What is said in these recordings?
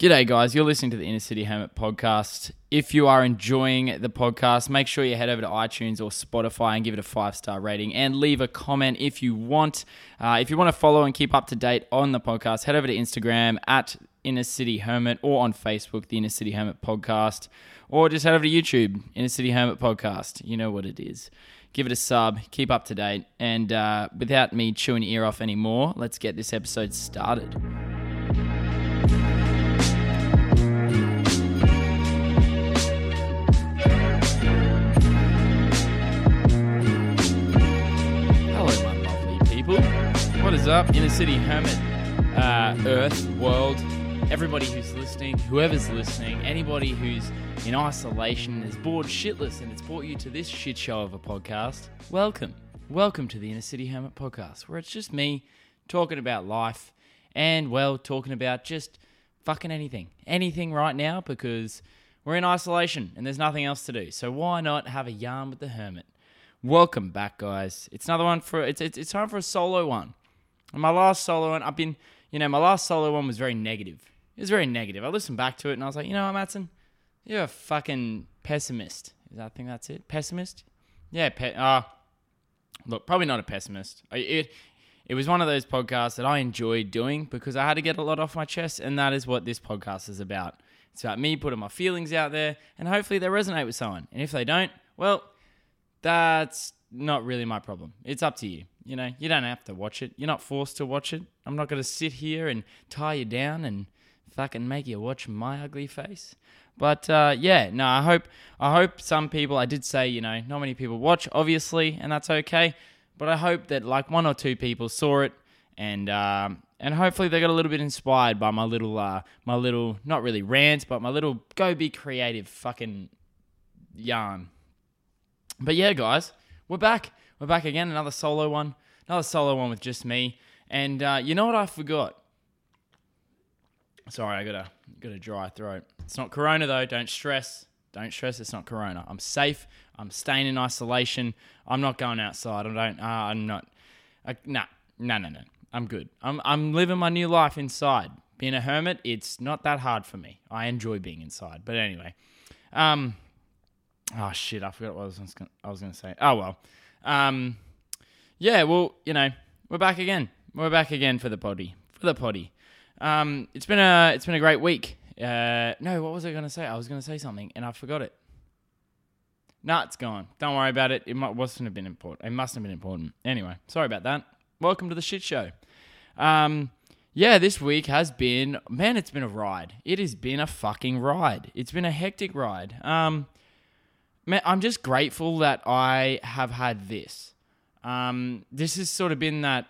G'day, guys. You're listening to the Inner City Hermit podcast. If you are enjoying the podcast, make sure you head over to iTunes or Spotify and give it a five star rating and leave a comment if you want. Uh, if you want to follow and keep up to date on the podcast, head over to Instagram at Inner City Hermit or on Facebook, the Inner City Hermit podcast, or just head over to YouTube, Inner City Hermit podcast. You know what it is. Give it a sub, keep up to date, and uh, without me chewing your ear off anymore, let's get this episode started. Is up, Inner City Hermit, uh, Earth, World, everybody who's listening, whoever's listening, anybody who's in isolation, is bored shitless, and it's brought you to this shit show of a podcast. Welcome. Welcome to the Inner City Hermit podcast, where it's just me talking about life and, well, talking about just fucking anything. Anything right now because we're in isolation and there's nothing else to do. So why not have a yarn with the hermit? Welcome back, guys. It's another one for it's it's, it's time for a solo one. And my last solo one, I've been, you know, my last solo one was very negative. It was very negative. I listened back to it and I was like, you know what, Matson, you're a fucking pessimist. Is that, I think that's it. Pessimist? Yeah. Pe- uh, look, probably not a pessimist. It it was one of those podcasts that I enjoyed doing because I had to get a lot off my chest, and that is what this podcast is about. It's about me putting my feelings out there, and hopefully they resonate with someone. And if they don't, well, that's not really my problem. It's up to you. You know, you don't have to watch it. You're not forced to watch it. I'm not going to sit here and tie you down and fucking make you watch my ugly face. But uh, yeah, no, I hope I hope some people. I did say you know not many people watch, obviously, and that's okay. But I hope that like one or two people saw it and um, and hopefully they got a little bit inspired by my little uh, my little not really rant, but my little go be creative fucking yarn. But yeah, guys, we're back. We're back again. Another solo one. Another solo one with just me. And uh, you know what I forgot? Sorry, I got a got a dry throat. It's not corona though. Don't stress. Don't stress. It's not corona. I'm safe. I'm staying in isolation. I'm not going outside. I don't. Uh, I'm not. Uh, nah, no, no, no. I'm good. I'm I'm living my new life inside. Being a hermit, it's not that hard for me. I enjoy being inside. But anyway, um, oh shit, I forgot what I was gonna, I was going to say. Oh well, um, yeah. Well, you know, we're back again. We're back again for the potty. For the potty. Um, it's been a it's been a great week. Uh, no, what was I going to say? I was going to say something and I forgot it. Nah, it's gone. Don't worry about it. It might, wasn't have been important. It must have been important. Anyway, sorry about that. Welcome to the shit show. Um, yeah, this week has been man. It's been a ride. It has been a fucking ride. It's been a hectic ride. Um, man, I'm just grateful that I have had this. Um, this has sort of been that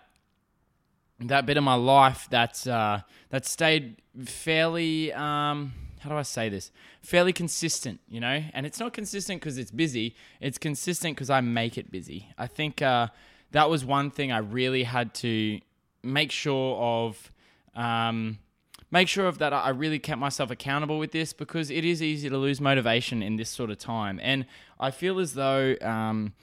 that bit of my life that's uh, that stayed fairly um, how do I say this fairly consistent, you know. And it's not consistent because it's busy. It's consistent because I make it busy. I think uh, that was one thing I really had to make sure of. Um, make sure of that I really kept myself accountable with this because it is easy to lose motivation in this sort of time. And I feel as though um,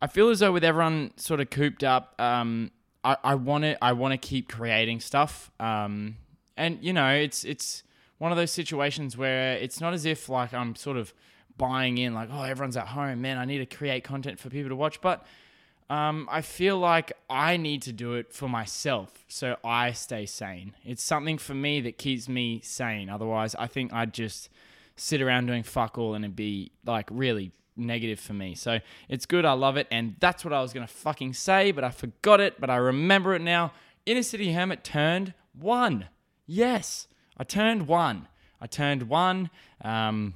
I feel as though with everyone sort of cooped up, um, I, want to I want to keep creating stuff. Um, and you know, it's it's one of those situations where it's not as if like I'm sort of buying in like oh everyone's at home man I need to create content for people to watch but um, I feel like I need to do it for myself so I stay sane. It's something for me that keeps me sane. Otherwise, I think I'd just sit around doing fuck all and it'd be like really negative for me. So it's good. I love it. And that's what I was going to fucking say, but I forgot it, but I remember it now. Inner City Hermit turned one. Yes, I turned one. I turned one. Um,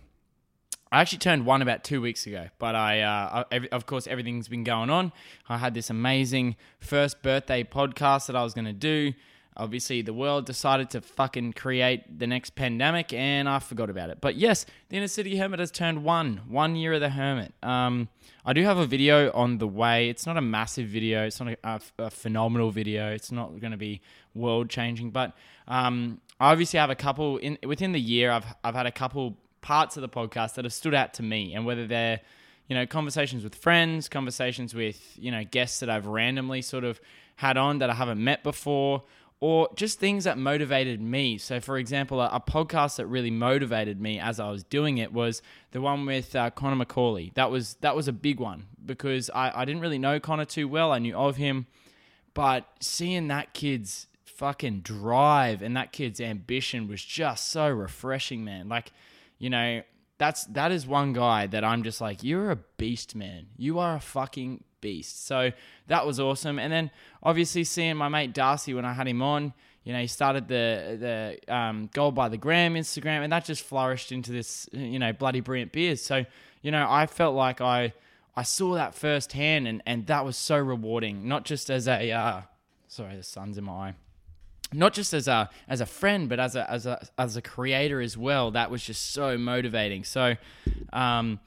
I actually turned one about two weeks ago, but I, uh, I, of course, everything's been going on. I had this amazing first birthday podcast that I was going to do. Obviously, the world decided to fucking create the next pandemic, and I forgot about it. But yes, the Inner City Hermit has turned one, one year of the Hermit. Um, I do have a video on the way. It's not a massive video. It's not a, a, a phenomenal video. It's not going to be world changing, but um, I obviously have a couple in within the year. I've I've had a couple parts of the podcast that have stood out to me, and whether they're you know conversations with friends, conversations with you know guests that I've randomly sort of had on that I haven't met before, or just things that motivated me. So, for example, a, a, podcast that really motivated me as I was doing it was the one with uh, Connor McCauley. That was that was a big one because I, I didn't really know Connor too well. I knew of him, but seeing that kid's fucking drive and that kid's ambition was just so refreshing, man. Like, you know, that's that is one guy that I'm just like, you're a beast, man. You are a fucking beast. So that was awesome. And then obviously seeing my mate Darcy when I had him on, you know, he started the the um, Gold by the Gram Instagram, and that just flourished into this, you know, bloody brilliant beers. So you know, I felt like I I saw that firsthand, and and that was so rewarding. Not just as a uh, sorry, the sun's in my eye. Not just as a as a friend, but as a as a as a creator as well. That was just so motivating. So, um,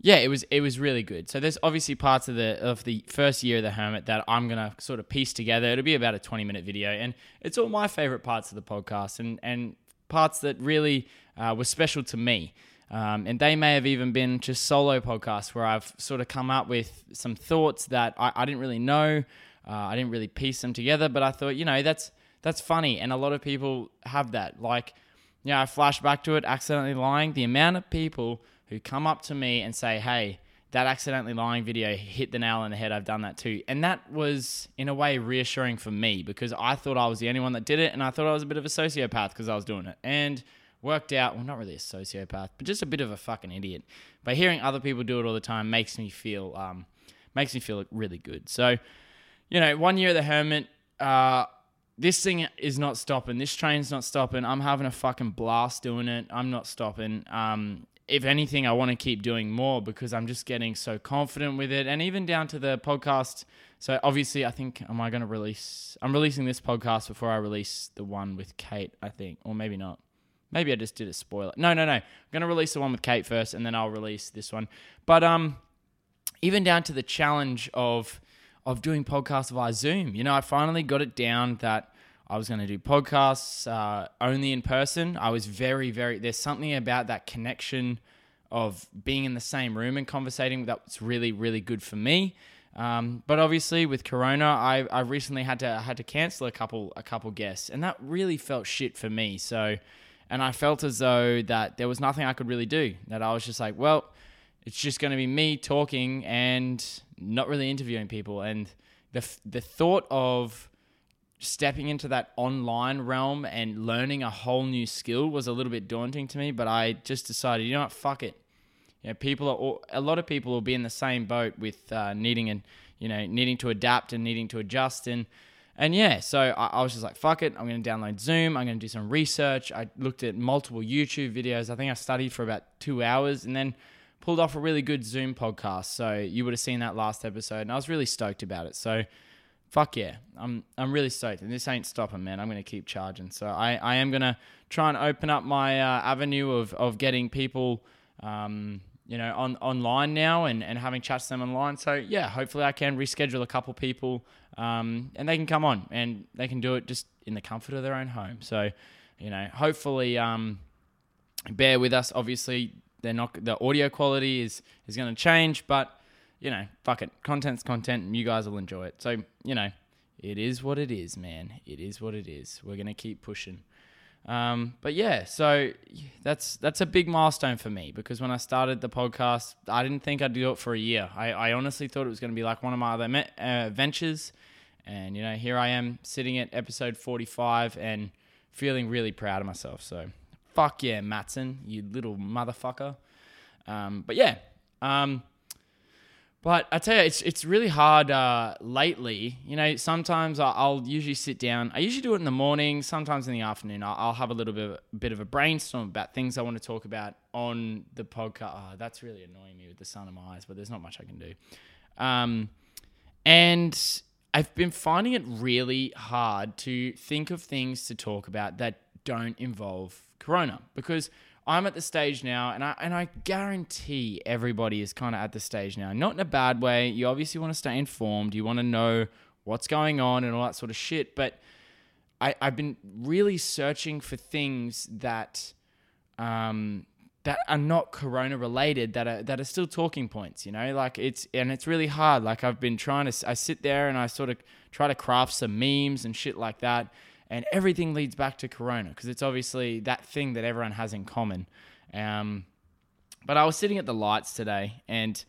yeah, it was it was really good. So there's obviously parts of the of the first year of the hermit that I'm gonna sort of piece together. It'll be about a 20 minute video, and it's all my favorite parts of the podcast, and and parts that really uh, were special to me. Um, and they may have even been just solo podcasts where I've sort of come up with some thoughts that I, I didn't really know. Uh, I didn't really piece them together, but I thought, you know, that's that's funny, and a lot of people have that. Like, yeah, I flash back to it, accidentally lying. The amount of people who come up to me and say, hey, that accidentally lying video hit the nail on the head. I've done that too. And that was, in a way, reassuring for me because I thought I was the only one that did it. And I thought I was a bit of a sociopath because I was doing it. And worked out, well, not really a sociopath, but just a bit of a fucking idiot. But hearing other people do it all the time makes me feel, um, makes me feel really good. So, you know, one year of the Hermit, uh, this thing is not stopping. This train's not stopping. I'm having a fucking blast doing it. I'm not stopping. Um, if anything, I want to keep doing more because I'm just getting so confident with it. And even down to the podcast. So obviously, I think am I going to release? I'm releasing this podcast before I release the one with Kate. I think, or maybe not. Maybe I just did a spoiler. No, no, no. I'm going to release the one with Kate first, and then I'll release this one. But um, even down to the challenge of of doing podcasts via Zoom. You know, I finally got it down that I was going to do podcasts uh, only in person. I was very, very, there's something about that connection of being in the same room and conversating that's really, really good for me. Um, but obviously with Corona, I, I recently had to had to cancel a couple a couple guests, and that really felt shit for me. So, and I felt as though that there was nothing I could really do. That I was just like, well, it's just going to be me talking and not really interviewing people. And the the thought of stepping into that online realm and learning a whole new skill was a little bit daunting to me, but I just decided, you know what, fuck it. You know, people are all, a lot of people will be in the same boat with uh, needing and you know needing to adapt and needing to adjust and and yeah, so I, I was just like, fuck it, I'm going to download Zoom. I'm going to do some research. I looked at multiple YouTube videos. I think I studied for about two hours and then pulled off a really good Zoom podcast. So you would have seen that last episode, and I was really stoked about it. So fuck yeah, I'm I'm really stoked, and this ain't stopping, man. I'm gonna keep charging. So I, I am gonna try and open up my uh, avenue of of getting people, um, you know, on online now and and having chats to them online. So yeah, hopefully I can reschedule a couple people, um, and they can come on and they can do it just in the comfort of their own home. So, you know, hopefully, um, bear with us. Obviously, they're not the audio quality is is gonna change, but you know, fuck it. Content's content and you guys will enjoy it. So, you know, it is what it is, man. It is what it is. We're going to keep pushing. Um, but yeah, so that's that's a big milestone for me because when I started the podcast, I didn't think I'd do it for a year. I, I honestly thought it was going to be like one of my other me- uh, ventures, and you know, here I am sitting at episode forty-five and feeling really proud of myself. So, fuck yeah, Matson, you little motherfucker. Um, but yeah, um, but I tell you, it's it's really hard uh, lately. You know, sometimes I'll usually sit down. I usually do it in the morning. Sometimes in the afternoon, I'll, have a little bit of, bit of a brainstorm about things I want to talk about on the podcast. Oh, that's really annoying me with the sun in my eyes, but there's not much I can do. Um, and I've been finding it really hard to think of things to talk about that don't involve Corona because I'm at the stage now, and I and I guarantee everybody is kind of at the stage now. Not in a bad way. You obviously want to stay informed. You want to know what's going on and all that sort of shit. But I, I've been really searching for things that um, that are not corona related that are that are still talking points you know like it's and it's really hard like i've been trying to i sit there and i sort of try to craft some memes and shit like that and everything leads back to Corona because it's obviously that thing that everyone has in common. Um, but I was sitting at the lights today and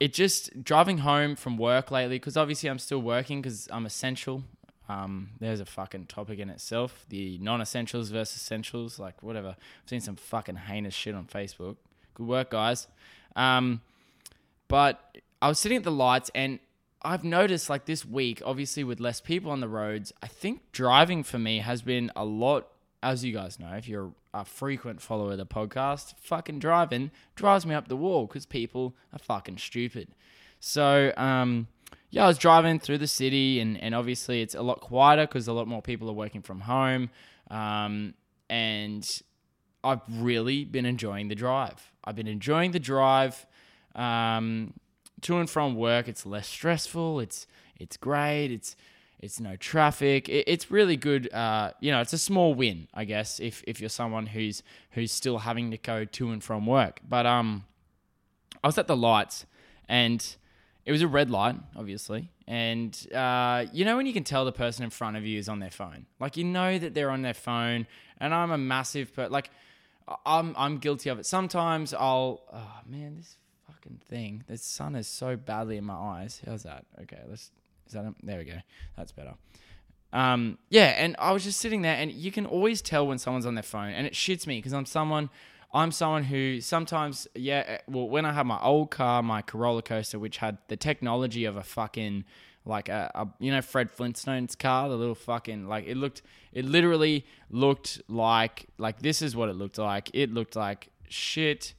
it just driving home from work lately because obviously I'm still working because I'm essential. Um, there's a fucking topic in itself. The non-essentials versus essentials, like whatever. I've seen some fucking heinous shit on Facebook. Good work, guys. Um, but I was sitting at the lights and I've noticed like this week, obviously with less people on the roads, I think driving for me has been a lot, as you guys know, if you're a frequent follower of the podcast, fucking driving drives me up the wall because people are fucking stupid. So, um, yeah, I was driving through the city, and, and obviously it's a lot quieter because a lot more people are working from home. Um, and I've really been enjoying the drive. I've been enjoying the drive um, to and from work. It's less stressful. It's it's great. It's it's no traffic. It, it's really good. Uh, you know, it's a small win, I guess, if if you're someone who's who's still having to go to and from work. But um, I was at the lights, and it was a red light, obviously. And uh, you know when you can tell the person in front of you is on their phone, like you know that they're on their phone. And I'm a massive, but like I'm I'm guilty of it. Sometimes I'll, oh man, this fucking thing. The sun is so badly in my eyes. How's that? Okay, let's. Is that? A, there we go. That's better. Um, yeah, and I was just sitting there, and you can always tell when someone's on their phone, and it shits me because I'm someone. I'm someone who sometimes, yeah, eh, well, when I had my old car, my Corolla Coaster, which had the technology of a fucking, like a, a, you know, Fred Flintstone's car, the little fucking, like it looked, it literally looked like, like this is what it looked like. It looked like shit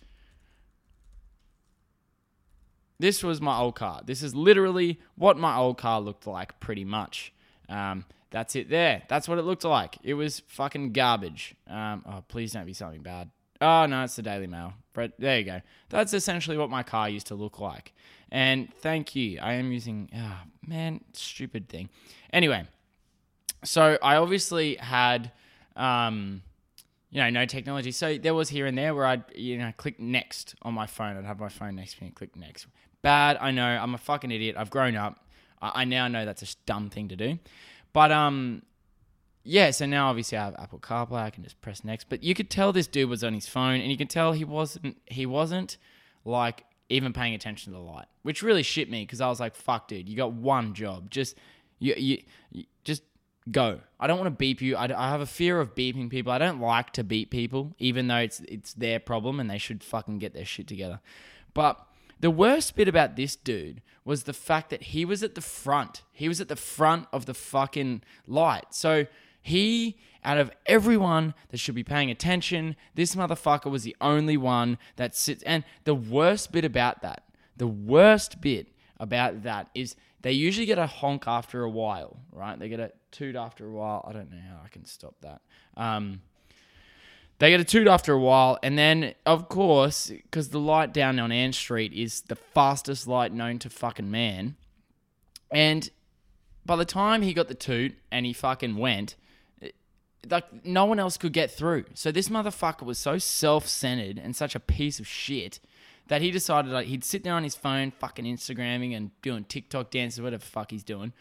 this was my old car. This is literally what my old car looked like, pretty much. Um, that's it there. That's what it looked like. It was fucking garbage. Um, oh, please don't be something bad. Oh, no, it's the Daily Mail. But there you go. That's essentially what my car used to look like. And thank you. I am using, oh, man, stupid thing. Anyway, so I obviously had, um, you know, no technology. So there was here and there where I'd, you know, click next on my phone. I'd have my phone next to me and click next. Bad, I know. I'm a fucking idiot. I've grown up. I, I now know that's a dumb thing to do. But um, yeah. So now obviously I have Apple CarPlay. I can just press next. But you could tell this dude was on his phone, and you can tell he wasn't. He wasn't like even paying attention to the light, which really shit me because I was like, "Fuck, dude, you got one job. Just you, you, you just go. I don't want to beep you. I, I have a fear of beeping people. I don't like to beep people, even though it's it's their problem and they should fucking get their shit together. But the worst bit about this dude was the fact that he was at the front. He was at the front of the fucking light. So he, out of everyone that should be paying attention, this motherfucker was the only one that sits. And the worst bit about that, the worst bit about that is they usually get a honk after a while, right? They get a toot after a while. I don't know how I can stop that. Um, they get a toot after a while, and then, of course, because the light down on Ann Street is the fastest light known to fucking man. And by the time he got the toot and he fucking went, eh, like no one else could get through. So this motherfucker was so self-centered and such a piece of shit that he decided like he'd sit there on his phone, fucking Instagramming and doing TikTok dances, whatever the fuck he's doing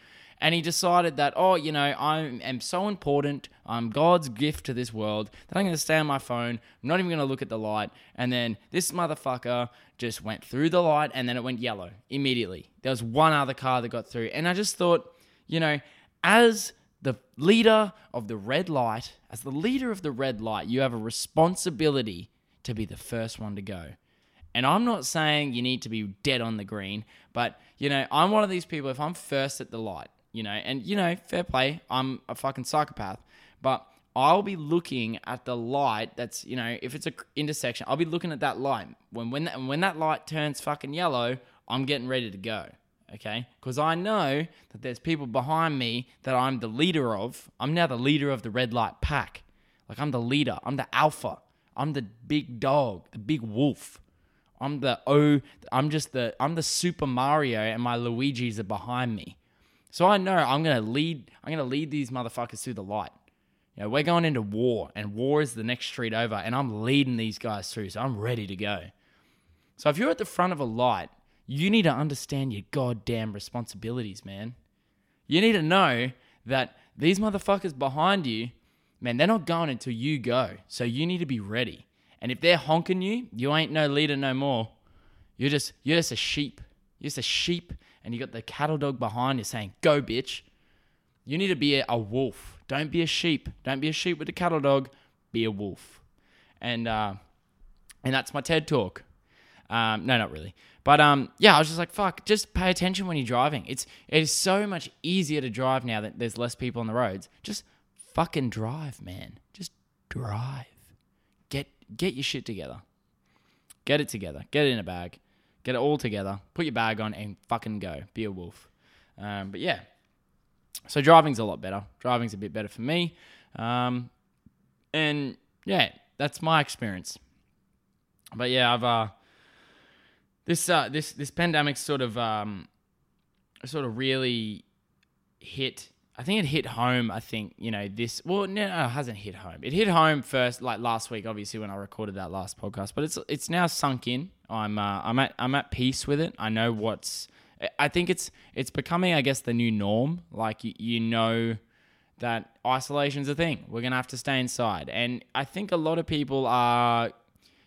and he decided that, oh, you know, I am so important. I'm God's gift to this world that I'm going to stay on my phone. I'm not even going to look at the light. And then this motherfucker just went through the light and then it went yellow immediately. There was one other car that got through. And I just thought, you know, as the leader of the red light, as the leader of the red light, you have a responsibility to be the first one to go. And I'm not saying you need to be dead on the green, but you know, I'm one of these people. If I'm first at the light, you know, and you know, fair play. I'm a fucking psychopath, but I'll be looking at the light that's, you know, if it's a intersection, I'll be looking at that light. When when that, when that light turns fucking yellow, I'm getting ready to go. Okay? Cuz I know that there's people behind me that I'm the leader of. I'm now the leader of the red light pack. Like I'm the leader. I'm the alpha. I'm the big dog, the big wolf. I'm the oh, I'm just the I'm the Super Mario and my Luigi's are behind me. So I know I'm gonna lead. I'm gonna lead these motherfuckers through the light. You know, we're going into war, and war is the next street over, and I'm leading these guys through. So I'm ready to go. So if you're at the front of a light, you need to understand your goddamn responsibilities, man. You need to know that these motherfuckers behind you, man, they're not going until you go. So you need to be ready. And if they're honking you, you ain't no leader no more. You're just you're just a sheep. You're just a sheep, and you got the cattle dog behind you saying, "Go, bitch." You need to be a, wolf. Don't be a sheep. Don't be a sheep with a cattle dog. Be a wolf. And uh, and that's my TED talk. Um, no, not really. But um, yeah, I was just like, fuck, just pay attention when you're driving. It's it is so much easier to drive now that there's less people on the roads. Just fucking drive, man. Just drive. Get get your shit together. Get it together. Get it in a bag. Get it all together. Put your bag on and fucking go. Be a wolf. Um, but yeah. So driving's a lot better. Driving's a bit better for me. Um, and yeah, that's my experience. But yeah, I've uh, this uh, this this pandemic sort of um, sort of really hit. I think it hit home. I think you know this. Well, no, no, it hasn't hit home. It hit home first, like last week, obviously when I recorded that last podcast. But it's it's now sunk in. I'm uh, I'm at I'm at peace with it. I know what's. I think it's it's becoming, I guess, the new norm. Like you, you know that isolation's a thing. We're gonna have to stay inside, and I think a lot of people are.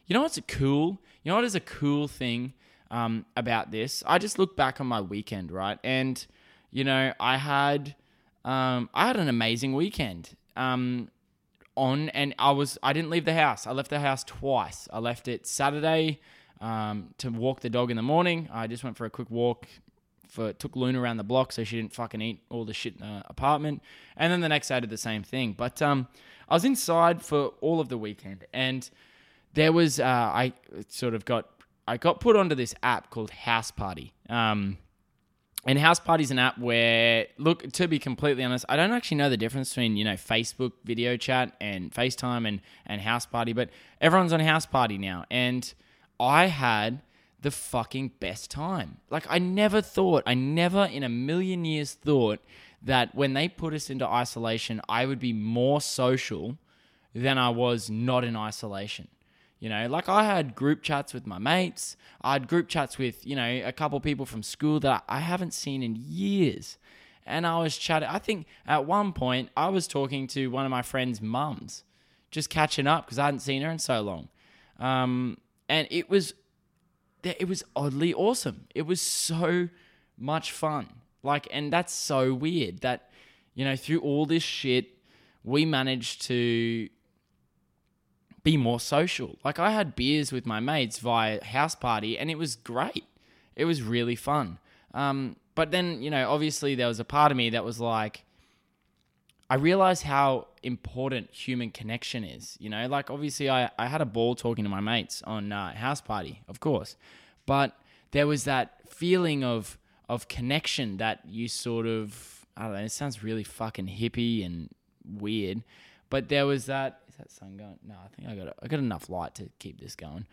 You know what's a cool? You know what is a cool thing um, about this? I just look back on my weekend, right, and you know I had um, I had an amazing weekend. Um, on and I was I didn't leave the house. I left the house twice. I left it Saturday um, to walk the dog in the morning. I just went for a quick walk. For took Luna around the block so she didn't fucking eat all the shit in the apartment. And then the next day I did the same thing. But um, I was inside for all of the weekend, and there was uh, I sort of got I got put onto this app called House Party. Um, and House Party is an app where, look, to be completely honest, I don't actually know the difference between, you know, Facebook video chat and FaceTime and, and House Party, but everyone's on House Party now. And I had the fucking best time. Like, I never thought, I never in a million years thought that when they put us into isolation, I would be more social than I was not in isolation. You know, like I had group chats with my mates. I had group chats with, you know, a couple of people from school that I haven't seen in years. And I was chatting. I think at one point I was talking to one of my friend's mums, just catching up because I hadn't seen her in so long. Um, and it was, it was oddly awesome. It was so much fun. Like, and that's so weird that, you know, through all this shit, we managed to be more social. Like I had beers with my mates via house party, and it was great. It was really fun. Um, but then, you know, obviously there was a part of me that was like, I realized how important human connection is. You know, like obviously I, I had a ball talking to my mates on uh, house party, of course, but there was that feeling of of connection that you sort of I don't know. It sounds really fucking hippie and weird, but there was that that sun going? No, I think I got I got enough light to keep this going.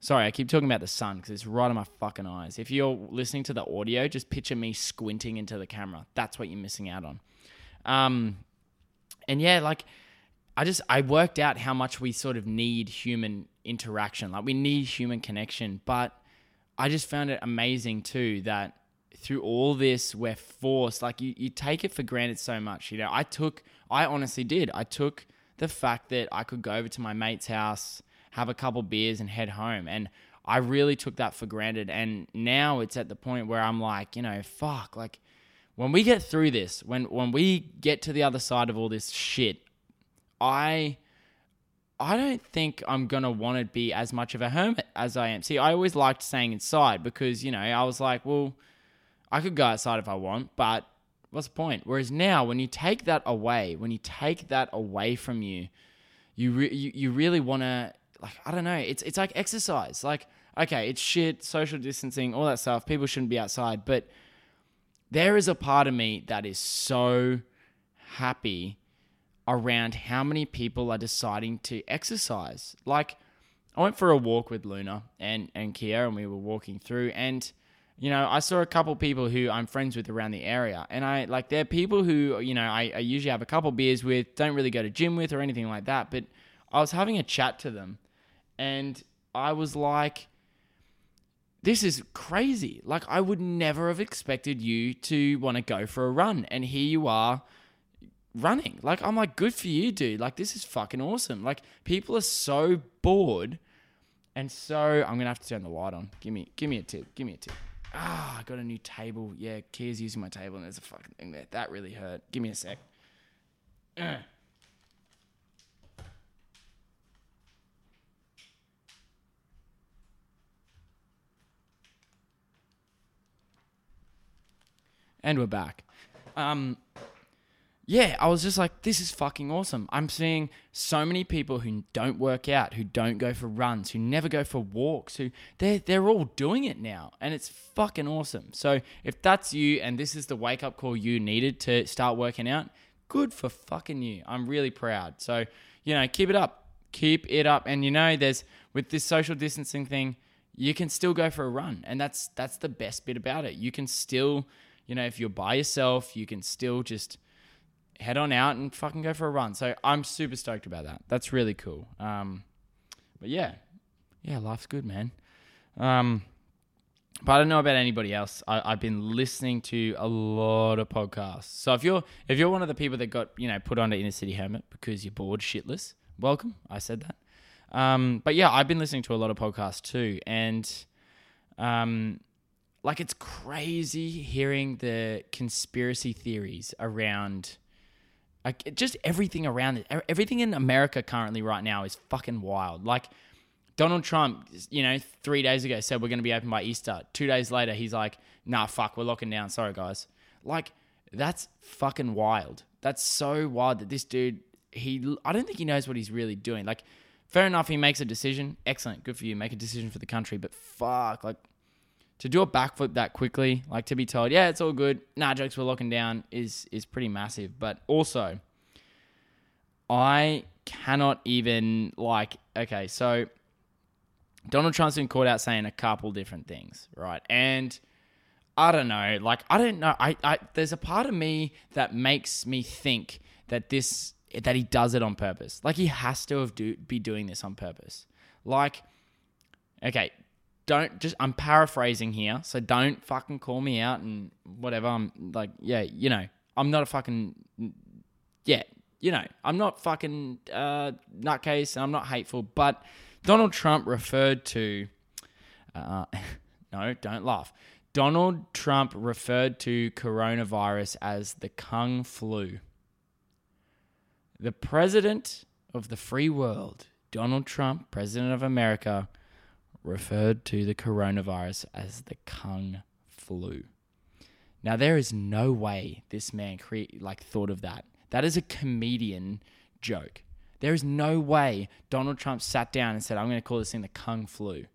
Sorry, I keep talking about the sun because it's right on my fucking eyes. If you're listening to the audio, just picture me squinting into the camera. That's what you're missing out on. Um, and yeah, like I just I worked out how much we sort of need human interaction. Like we need human connection, but I just found it amazing too that through all this we're forced like you, you take it for granted so much you know i took i honestly did i took the fact that I could go over to my mate's house, have a couple beers, and head home. And I really took that for granted. And now it's at the point where I'm like, you know, fuck, like when we get through this, when when we get to the other side of all this shit, I I don't think I'm gonna want to be as much of a hermit as I am. See, I always liked staying inside because you know I was like, well, I could go outside if I want, but what's the point? Whereas now, when you take that away, when you take that away from you, you re- you, you really want to like I don't know. It's it's like exercise. Like okay, it's shit, social distancing, all that stuff. People shouldn't be outside, but there is a part of me that is so happy around how many people are deciding to exercise. Like I went for a walk with Luna and and Kia, and we were walking through and you know, I saw a couple people who I'm friends with around the area, and I like they're people who you know I, I usually have a couple beers with, don't really go to gym with or anything like that. But I was having a chat to them, and I was like, "This is crazy! Like I would never have expected you to want to go for a run, and here you are." running. Like I'm like, good for you, dude. Like this is fucking awesome. Like people are so bored, and so I'm gonna have to turn the light on. Give me, give me a tip. Give me a tip. Ah, I got a new table. Yeah, Kia's using my table, and there's a fucking thing there. That really hurt. Give me a sec. Uh. And we're back. Um, yeah, I was just like, this is fucking awesome. I'm seeing so many people who don't work out, who don't go for runs, who never go for walks, who they're they're all doing it now, and it's fucking awesome. So if that's you, and this is the wake up call you needed to start working out, good for fucking you. I'm really proud. So you know, keep it up, keep it up, and you know, there's with this social distancing thing, you can still go for a run, and that's that's the best bit about it. You can still, you know, if you're by yourself, you can still just head on out and fucking go for a run. So I'm super stoked about that. That's really cool. Um, but yeah, yeah, life's good, man. Um, but I don't know about anybody else. I, have been listening to a lot of podcasts. So if you're if you're one of the people that got you know put onto Inner City Hermit because you're bored shitless, welcome. I said that. Um, but yeah, I've been listening to a lot of podcasts too, and um, like it's crazy hearing the conspiracy theories around like just everything around it, everything in America currently right now is fucking wild. Like Donald Trump, you know, three days ago said we're going to be open by Easter. Two days later, he's like, "Nah, fuck, we're locking down. Sorry, guys." Like that's fucking wild. That's so wild that this dude, he, I don't think he knows what he's really doing. Like, fair enough, he makes a decision. Excellent, good for you. Make a decision for the country, but fuck, like to do a backflip that quickly, like to be told, yeah, it's all good, nah, jokes we're locking down, is is pretty massive. But also, I cannot even like. Okay, so Donald Trump's been caught out saying a couple different things, right? And I don't know, like I don't know. I, I there's a part of me that makes me think that this that he does it on purpose. Like he has to have do be doing this on purpose. Like, okay, don't just I'm paraphrasing here, so don't fucking call me out and whatever. I'm like, yeah, you know, I'm not a fucking yeah, you know, I'm not fucking uh, nutcase and I'm not hateful, but Donald Trump referred to uh, no, don't laugh. Donald Trump referred to coronavirus as the Kung flu. The president of the free world, Donald Trump, president of America, referred to the coronavirus as the Kung flu. Now there is no way this man cre- like thought of that. That is a comedian joke. There is no way Donald Trump sat down and said, "I'm going to call this thing the Kung flu."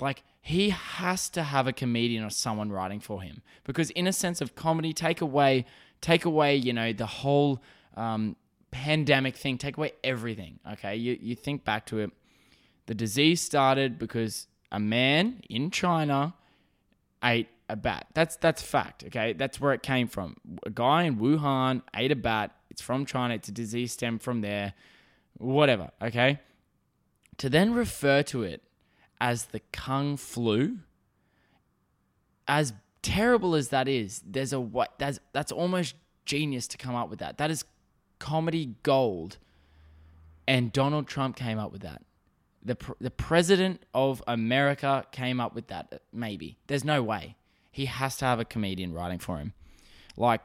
Like he has to have a comedian or someone writing for him because, in a sense of comedy, take away, take away, you know, the whole um, pandemic thing, take away everything. Okay, you you think back to it the disease started because a man in China ate a bat. That's that's fact. Okay, that's where it came from. A guy in Wuhan ate a bat. It's from China. It's a disease stem from there. Whatever. Okay. To then refer to it as the Kung flu, as terrible as that is, there's a what that's that's almost genius to come up with that. That is comedy gold. And Donald Trump came up with that the the president of America came up with that. Maybe there's no way he has to have a comedian writing for him, like.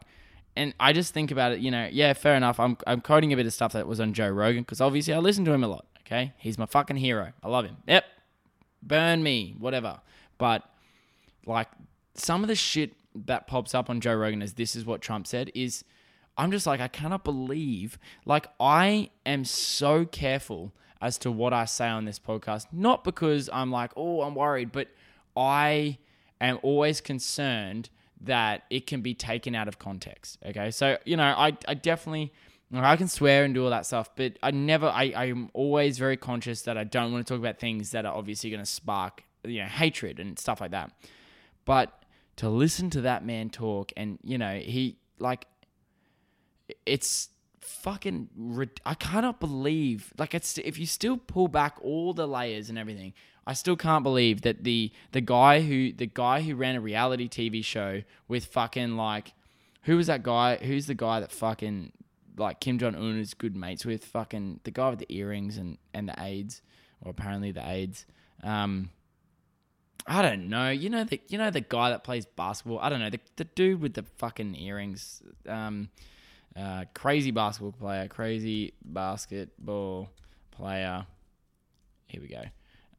And I just think about it, you know, yeah, fair enough. I'm, I'm quoting a bit of stuff that was on Joe Rogan because obviously I listen to him a lot. Okay. He's my fucking hero. I love him. Yep. Burn me, whatever. But like some of the shit that pops up on Joe Rogan as this is what Trump said is I'm just like, I cannot believe, like, I am so careful as to what I say on this podcast. Not because I'm like, oh, I'm worried, but I am always concerned that it can be taken out of context. Okay. So, you know, I, I definitely, I can swear and do all that stuff, but I never, I, I'm always very conscious that I don't want to talk about things that are obviously going to spark, you know, hatred and stuff like that. But to listen to that man talk and, you know, he, like, it's, fucking I cannot believe like it's if you still pull back all the layers and everything I still can't believe that the the guy who the guy who ran a reality TV show with fucking like who was that guy who's the guy that fucking like Kim Jong Un is good mates with fucking the guy with the earrings and and the AIDS, or apparently the AIDS. Um, I don't know. You know the you know the guy that plays basketball. I don't know the the dude with the fucking earrings. Um, uh, crazy basketball player. Crazy basketball player. Here we go.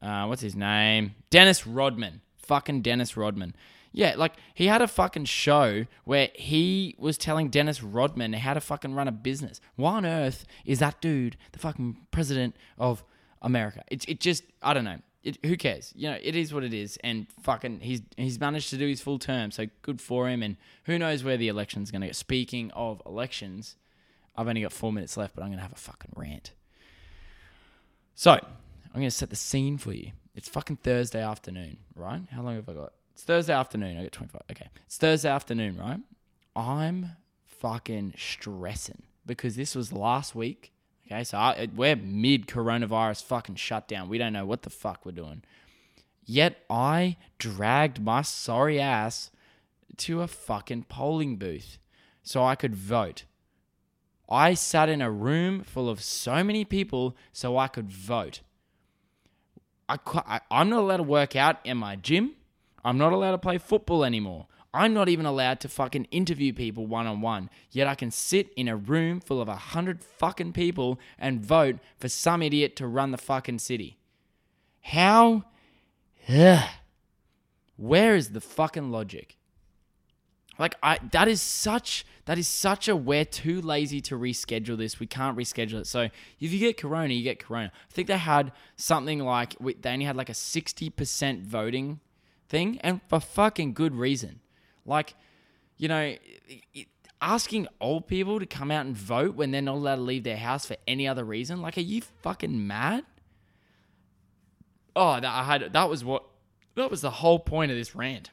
Uh, what's his name? Dennis Rodman. Fucking Dennis Rodman. Yeah, like he had a fucking show where he was telling Dennis Rodman how to fucking run a business. Why on earth is that dude the fucking president of America? It, it just, I don't know. It, who cares? You know, it is what it is, and fucking, he's he's managed to do his full term, so good for him. And who knows where the election's going to go? Speaking of elections, I've only got four minutes left, but I'm going to have a fucking rant. So I'm going to set the scene for you. It's fucking Thursday afternoon, right? How long have I got? It's Thursday afternoon. I got 25. Okay. It's Thursday afternoon, right? I'm fucking stressing because this was last week. Okay. So I, we're mid coronavirus fucking shutdown. We don't know what the fuck we're doing. Yet I dragged my sorry ass to a fucking polling booth so I could vote. I sat in a room full of so many people so I could vote. I, I, I'm not allowed to work out in my gym. I'm not allowed to play football anymore. I'm not even allowed to fucking interview people one on one. Yet I can sit in a room full of a hundred fucking people and vote for some idiot to run the fucking city. How? Ugh. Where is the fucking logic? Like I that is such that is such a we're too lazy to reschedule this. We can't reschedule it. So if you get corona, you get corona. I think they had something like they only had like a 60% voting thing, and for fucking good reason. Like, you know, asking old people to come out and vote when they're not allowed to leave their house for any other reason. Like, are you fucking mad? Oh, that I had that was what that was the whole point of this rant.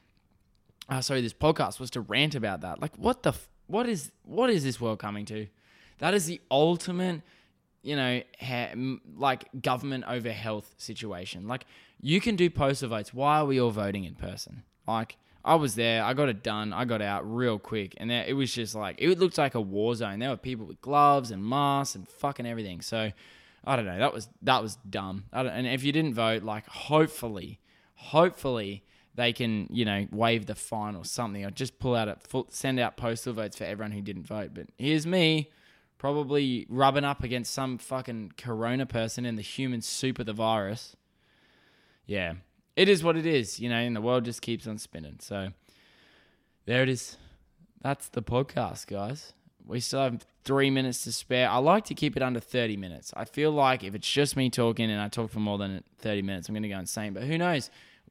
Uh, sorry, this podcast was to rant about that. Like, what the what is what is this world coming to? That is the ultimate, you know, ha- like government over health situation. Like, you can do postal votes. Why are we all voting in person? Like, I was there. I got it done. I got out real quick, and there, it was just like it looked like a war zone. There were people with gloves and masks and fucking everything. So, I don't know. That was that was dumb. and if you didn't vote, like, hopefully, hopefully they can you know waive the fine or something, or just pull out a full, send out postal votes for everyone who didn't vote. But here's me. Probably rubbing up against some fucking corona person in the human soup of the virus yeah, it is what it is, you know, and the world just keeps on spinning. So there it is. That's the podcast, guys. We still have three minutes to spare. I like to keep it under 30 minutes. I feel like if it's just me talking and I talk for more than 30 minutes, I'm going to go insane. But who knows?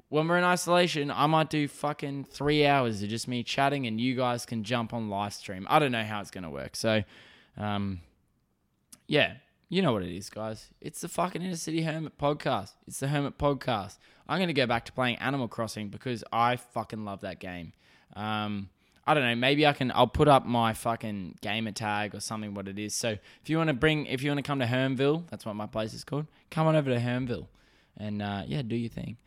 When we're in isolation, I might do fucking three hours of just me chatting and you guys can jump on live stream. I don't know how it's going to work. So, um, yeah, you know what it is, guys. It's the fucking Inner City Hermit podcast. It's the Hermit podcast. I'm going to go back to playing Animal Crossing because I fucking love that game. Um, I don't know. Maybe I can. I'll put up my fucking gamer tag or something. What it is. So if you want to bring, if you want to come to Hermville, that's what my place is called. Come on over to Hermville, and uh, yeah, do your thing.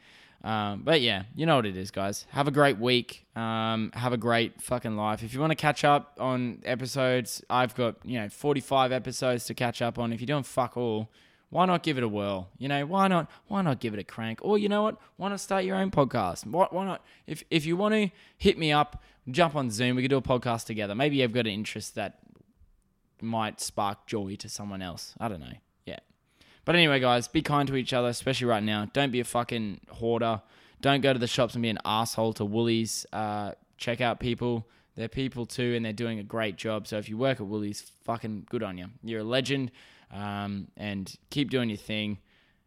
Um, but yeah, you know what it is, guys. Have a great week. Um, have a great fucking life. If you want to catch up on episodes, I've got, you know, 45 episodes to catch up on. If you're doing fuck all, why not give it a whirl? You know, why not? Why not give it a crank? Or you know what? Why not start your own podcast? Why, why not? If if you want to hit me up, jump on Zoom. We could do a podcast together. Maybe you've got an interest that might spark joy to someone else. I don't know. But anyway, guys, be kind to each other, especially right now. Don't be a fucking hoarder. Don't go to the shops and be an asshole to Woolies. Uh, check out people. They're people too, and they're doing a great job. So if you work at Woolies, fucking good on you. You're a legend, um, and keep doing your thing.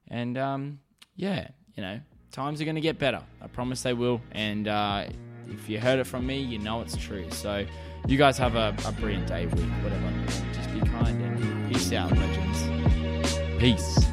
And um, yeah, you know, times are going to get better. I promise they will. And uh, if you heard it from me, you know it's true. So you guys have a, a brilliant day, week, whatever. Just be kind and peace out, legends. Peace.